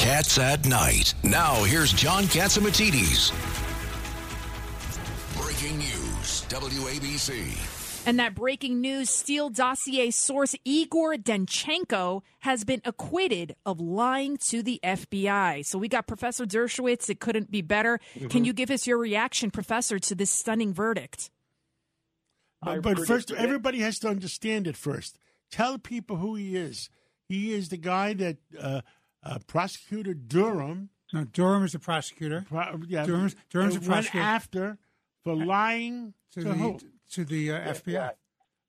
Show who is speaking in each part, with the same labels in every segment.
Speaker 1: Cats at Night. Now, here's John Catsimatidis. Breaking news WABC.
Speaker 2: And that breaking news Steele dossier source Igor Danchenko has been acquitted of lying to the FBI. So we got Professor Dershowitz. It couldn't be better. Mm-hmm. Can you give us your reaction, Professor, to this stunning verdict?
Speaker 3: But, but first, everybody has to understand it first. Tell people who he is. He is the guy that uh, uh, prosecutor Durham.
Speaker 4: No, Durham is the prosecutor.
Speaker 3: Pro, yeah,
Speaker 4: Durham's, Durham's the prosecutor.
Speaker 3: after for lying
Speaker 4: to,
Speaker 3: to
Speaker 4: the
Speaker 3: who?
Speaker 4: to the uh, FBI.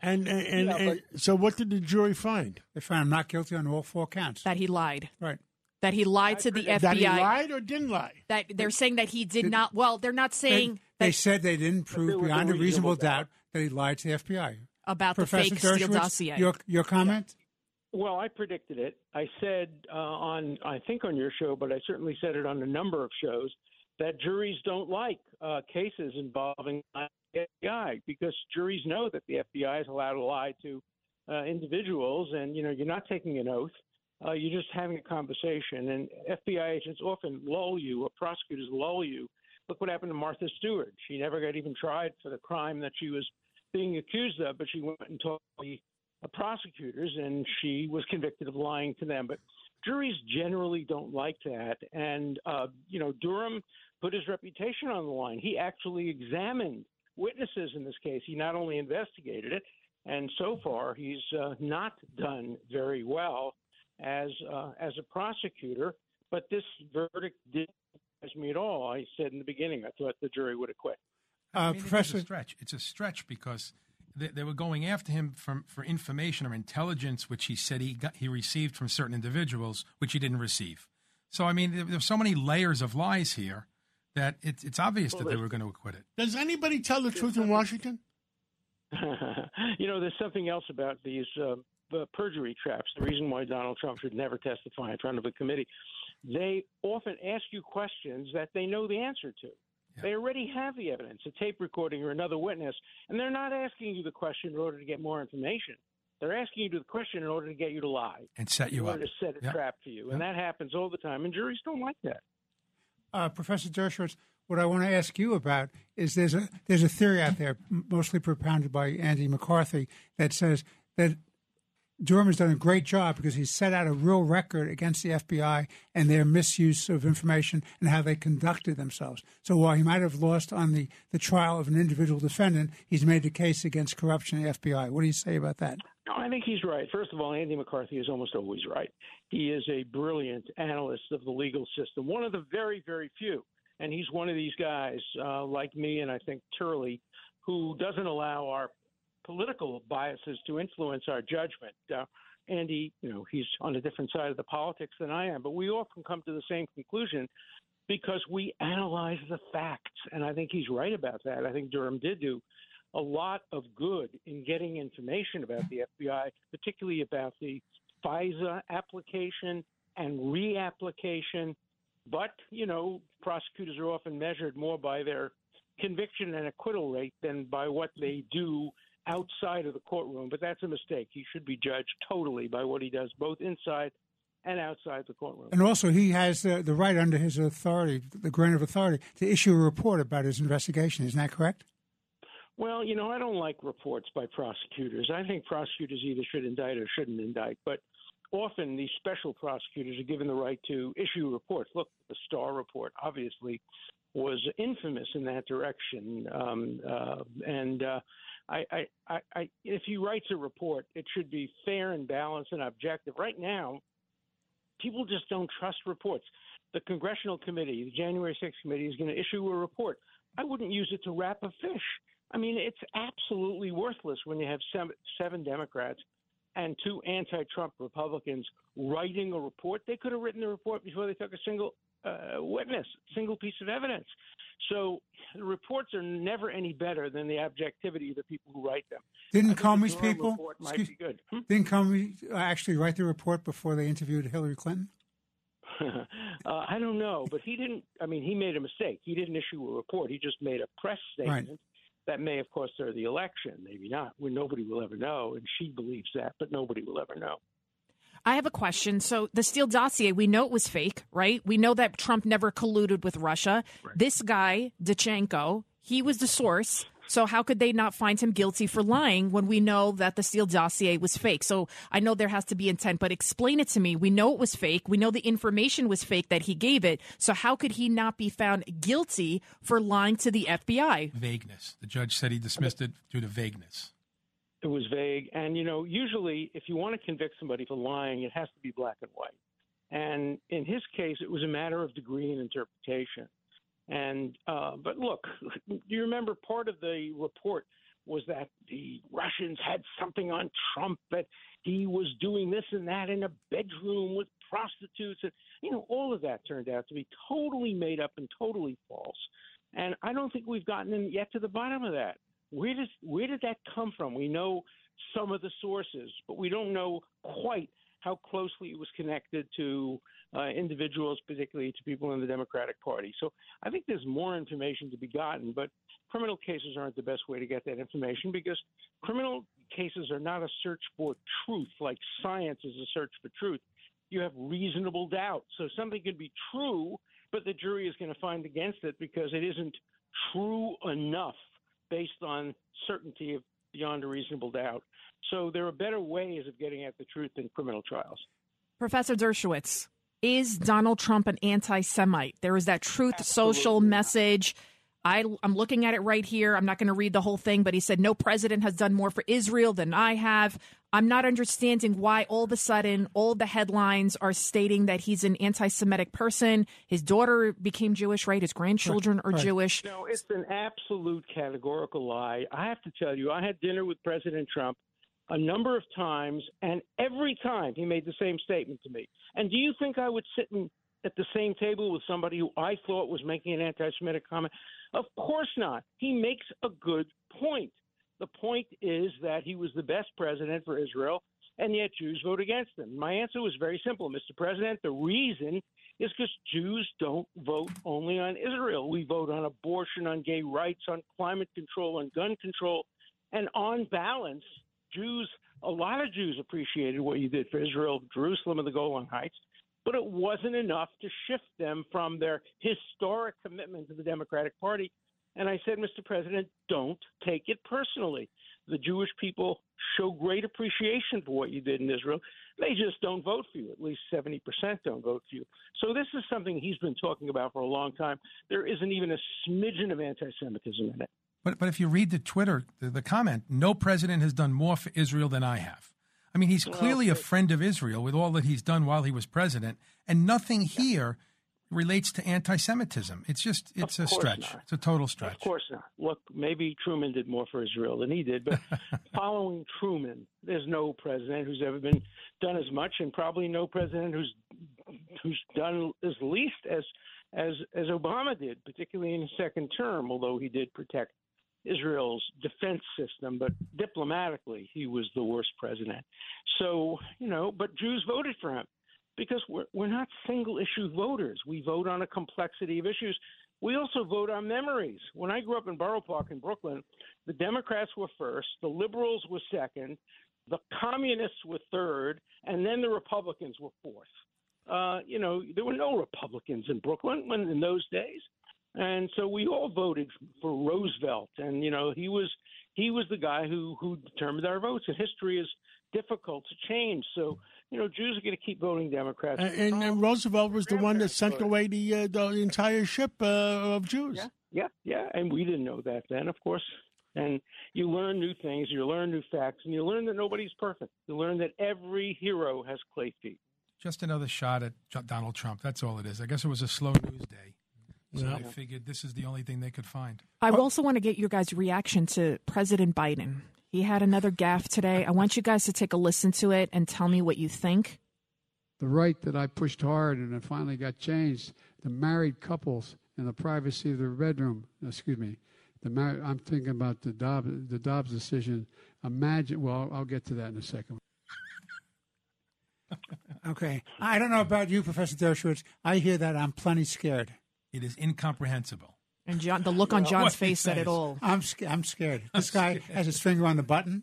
Speaker 3: And and, and, yeah, and so, what did the jury find?
Speaker 4: They found him not guilty on all four counts.
Speaker 2: That he lied.
Speaker 4: Right.
Speaker 2: That he lied to the FBI.
Speaker 3: That he lied or didn't lie.
Speaker 2: That they're saying that he did, did not. Well, they're not saying.
Speaker 4: They, they said they didn't prove beyond a reasonable doubt that he lied to the FBI
Speaker 2: about
Speaker 4: Professor
Speaker 2: the fake Steele dossier.
Speaker 4: Your your comment?
Speaker 5: Well, I predicted it. I said uh, on, I think on your show, but I certainly said it on a number of shows that juries don't like uh, cases involving the FBI because juries know that the FBI is allowed to lie to uh, individuals, and you know you're not taking an oath. Uh, you're just having a conversation, and FBI agents often lull you, or prosecutors lull you. Look what happened to Martha Stewart. She never got even tried for the crime that she was being accused of, but she went and told the prosecutors, and she was convicted of lying to them. But juries generally don't like that. And, uh, you know, Durham put his reputation on the line. He actually examined witnesses in this case. He not only investigated it, and so far he's uh, not done very well as uh, as a prosecutor. But this verdict didn't surprise me at all. I said in the beginning I thought the jury would acquit.
Speaker 6: Uh, I mean, Professor, it's a stretch. It's a stretch because they, they, were going after him from, for information or intelligence, which he said he got, he received from certain individuals, which he didn't receive. So, I mean, there, there's so many layers of lies here that it, it's obvious well, that they were going to acquit it.
Speaker 3: Does anybody tell the truth in Washington?
Speaker 5: you know, there's something else about these uh, perjury traps. The reason why Donald Trump should never testify in front of a committee, they often ask you questions that they know the answer to. Yeah. They already have the evidence, a tape recording or another witness, and they're not asking you the question in order to get more information. They're asking you the question in order to get you to lie
Speaker 6: and set you
Speaker 5: in
Speaker 6: up,
Speaker 5: to set a yeah. trap for you, and that happens all the time. And juries don't like that.
Speaker 4: Uh, Professor Dershowitz, what I want to ask you about is there's a there's a theory out there, mostly propounded by Andy McCarthy, that says that Durham has done a great job because he's set out a real record against the FBI and their misuse of information and how they conducted themselves. So while he might have lost on the, the trial of an individual defendant, he's made the case against corruption in the FBI. What do you say about that?
Speaker 5: No, I think he's right. First of all, Andy McCarthy is almost always right. He is a brilliant analyst of the legal system, one of the very, very few. And he's one of these guys, uh, like me and I think Turley, who doesn't allow our political biases to influence our judgment. Uh, Andy, you know, he's on a different side of the politics than I am, but we often come to the same conclusion because we analyze the facts. And I think he's right about that. I think Durham did do a lot of good in getting information about the FBI, particularly about the FISA application and reapplication. But, you know, prosecutors are often measured more by their conviction and acquittal rate than by what they do outside of the courtroom, but that's a mistake. He should be judged totally by what he does, both inside and outside the courtroom.
Speaker 4: And also, he has the, the right under his authority, the grant of authority, to issue a report about his investigation. Isn't that correct?
Speaker 5: Well, you know, I don't like reports by prosecutors. I think prosecutors either should indict or shouldn't indict. But often these special prosecutors are given the right to issue reports. Look, the Starr report obviously was infamous in that direction. Um, uh, and uh, I, I, I, if he writes a report, it should be fair and balanced and objective. Right now, people just don't trust reports. The congressional committee, the January 6th committee, is going to issue a report. I wouldn't use it to wrap a fish. I mean, it's absolutely worthless when you have seven, seven Democrats and two anti-Trump Republicans writing a report. They could have written the report before they took a single uh, witness, single piece of evidence. So the reports are never any better than the objectivity of the people who write them.
Speaker 4: Didn't Comey's people
Speaker 5: excuse, hmm?
Speaker 4: didn't Comey actually write the report before they interviewed Hillary Clinton?
Speaker 5: uh, I don't know, but he didn't. I mean, he made a mistake. He didn't issue a report. He just made a press statement.
Speaker 4: Right.
Speaker 5: That may, of course, stir the election. Maybe not. Well, nobody will ever know, and she believes that, but nobody will ever know.
Speaker 2: I have a question. So the Steele dossier, we know it was fake, right? We know that Trump never colluded with Russia. Right. This guy, Danchenko, he was the source. So how could they not find him guilty for lying when we know that the Steele dossier was fake? So I know there has to be intent, but explain it to me. We know it was fake. We know the information was fake that he gave it. So how could he not be found guilty for lying to the FBI?
Speaker 6: Vagueness. The judge said he dismissed it due to vagueness.
Speaker 5: It was vague. And, you know, usually if you want to convict somebody for lying, it has to be black and white. And in his case, it was a matter of degree and interpretation. And uh, but look, do you remember part of the report was that the Russians had something on Trump that he was doing this and that in a bedroom with prostitutes, and you know all of that turned out to be totally made up and totally false. And I don't think we've gotten yet to the bottom of that. Where does where did that come from? We know some of the sources, but we don't know quite how closely it was connected to uh, individuals, particularly to people in the Democratic Party. So I think there's more information to be gotten, but criminal cases aren't the best way to get that information because criminal cases are not a search for truth like science is a search for truth. You have reasonable doubt. So something could be true, but the jury is going to find against it because it isn't true enough based on certainty of beyond a reasonable doubt. So there are better ways of getting at the truth than criminal trials.
Speaker 2: Professor Dershowitz, is Donald Trump an anti Semite? There is that truth Absolutely social not. message. I, am looking at it right here. I'm not going to read the whole thing, but he said, No president has done more for Israel than I have. I'm not understanding why all of a sudden all the headlines are stating that he's an anti Semitic person. His daughter became Jewish, right? His grandchildren are right. Jewish.
Speaker 5: No, it's an absolute categorical lie. I have to tell you, I had dinner with President Trump a number of times, and every time he made the same statement to me. And do you think I would sit at the same table with somebody who I thought was making an anti Semitic comment? Of course not. He makes a good point. The point is that he was the best president for Israel, and yet Jews vote against him. My answer was very simple, Mr. President. The reason is because Jews don't vote only on Israel. We vote on abortion, on gay rights, on climate control, on gun control. And on balance, Jews, a lot of Jews appreciated what you did for Israel, Jerusalem, and the Golan Heights, but it wasn't enough to shift them from their historic commitment to the Democratic Party. And I said, Mr. President, don't take it personally. The Jewish people show great appreciation for what you did in Israel. They just don't vote for you. At least 70% don't vote for you. So this is something he's been talking about for a long time. There isn't even a smidgen of anti Semitism in it.
Speaker 6: But but if you read the Twitter, the, the, comment, no president has done more for Israel than I have. I mean, he's clearly a friend of Israel with all that he's done while he was president, and nothing here relates to anti-Semitism. It's just it's a stretch. Not. It's a total stretch.
Speaker 5: Of course not. Look, maybe Truman did more for Israel than he did, but following Truman, there's no president who's ever been done as much, and probably no president who's who's done as least as as as Obama did, particularly in his second term. Although he did protect Israel's defense system, but diplomatically, he was the worst president. So, you know, but Jews voted for him because we're, we're not single issue voters. We vote on a complexity of issues. We also vote on memories. When I grew up in Borough Park in Brooklyn, the Democrats were first, the liberals were second, the communists were third, and then the Republicans were fourth. Uh, you know, there were no Republicans in Brooklyn when in those days. And so we all voted for Roosevelt, and you know he was he was the guy who who determined our votes. And history is difficult to change, so you know Jews are going to keep voting Democrats.
Speaker 3: And, and, and Roosevelt was the one that sent away the uh, the entire ship uh, of Jews.
Speaker 5: Yeah, yeah, yeah. And we didn't know that then, of course. And you learn new things, you learn new facts, and you learn that nobody's perfect. You learn that every hero has clay feet.
Speaker 6: Just another shot at Donald Trump. That's all it is. I guess it was a slow news day. So yeah. I figured this is the only thing they could find.
Speaker 2: I also want to get your guys' reaction to President Biden. He had another gaffe today. I want you guys to take a listen to it and tell me what you think.
Speaker 7: The right that I pushed hard and it finally got changed, the married couples in the privacy of their bedroom, excuse me, the mar- I'm thinking about the Dobbs, the Dobbs decision. Imagine, well, I'll get to that in a second.
Speaker 4: okay. I don't know about you, Professor Dershowitz. I hear that I'm plenty scared.
Speaker 6: It is incomprehensible.
Speaker 2: And John, the look on John's face said it all.
Speaker 4: I'm I'm scared. This guy has his finger on the button.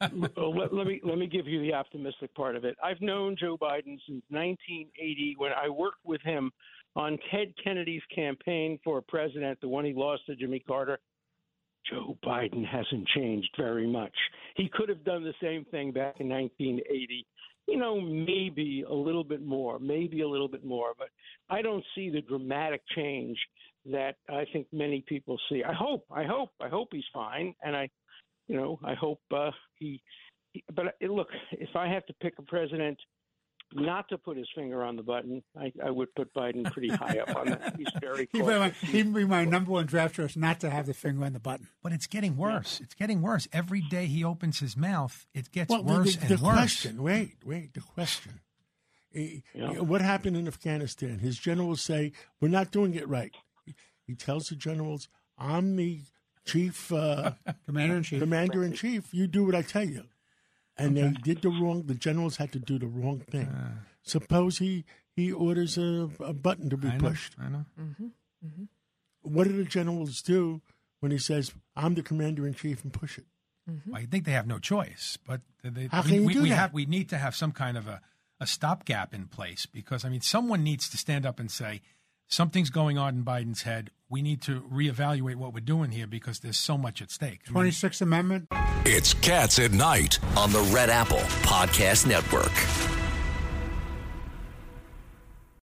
Speaker 5: let, let, me let me give you the optimistic part of it. I've known Joe Biden since 1980 when I worked with him on Ted Kennedy's campaign for president, the one he lost to Jimmy Carter. Joe Biden hasn't changed very much. He could have done the same thing back in 1980. You know, maybe a little bit more, maybe a little bit more, but I don't see the dramatic change that I think many people see. I hope, I hope, I hope he's fine, and I, you know, I hope uh, he. But uh, look, if I have to pick a president not to put his finger on the button, I, I would put Biden pretty high up on that. He's very.
Speaker 4: He'd be, my, he'd be my number one draft choice not to have the finger on the button.
Speaker 6: But it's getting worse. Yeah. It's getting worse every day. He opens his mouth, it gets
Speaker 3: well,
Speaker 6: worse
Speaker 3: the, the,
Speaker 6: and
Speaker 3: the
Speaker 6: worse.
Speaker 3: question. Wait, wait. The question. Yeah. What happened in Afghanistan? His generals say we're not doing it right. He tells the generals, "I'm the chief uh,
Speaker 4: commander in chief.
Speaker 3: Commander in chief. You do what I tell you." And okay. they did the wrong. The generals had to do the wrong thing. Uh, Suppose he he orders a, a button to be
Speaker 6: I
Speaker 3: pushed.
Speaker 6: I know.
Speaker 2: Mm-hmm. Mm-hmm.
Speaker 3: What do the generals do when he says, "I'm the commander in chief," and push it?
Speaker 6: Mm-hmm. Well, I think they have no choice. But they,
Speaker 3: how can
Speaker 6: we,
Speaker 3: you
Speaker 6: we,
Speaker 3: do
Speaker 6: we
Speaker 3: that?
Speaker 6: Have, we need to have some kind of a, a stopgap in place because I mean, someone needs to stand up and say something's going on in Biden's head. We need to reevaluate what we're doing here because there's so much at stake.
Speaker 4: Twenty Sixth Amendment.
Speaker 1: It's Cats at Night
Speaker 8: on the Red Apple Podcast Network.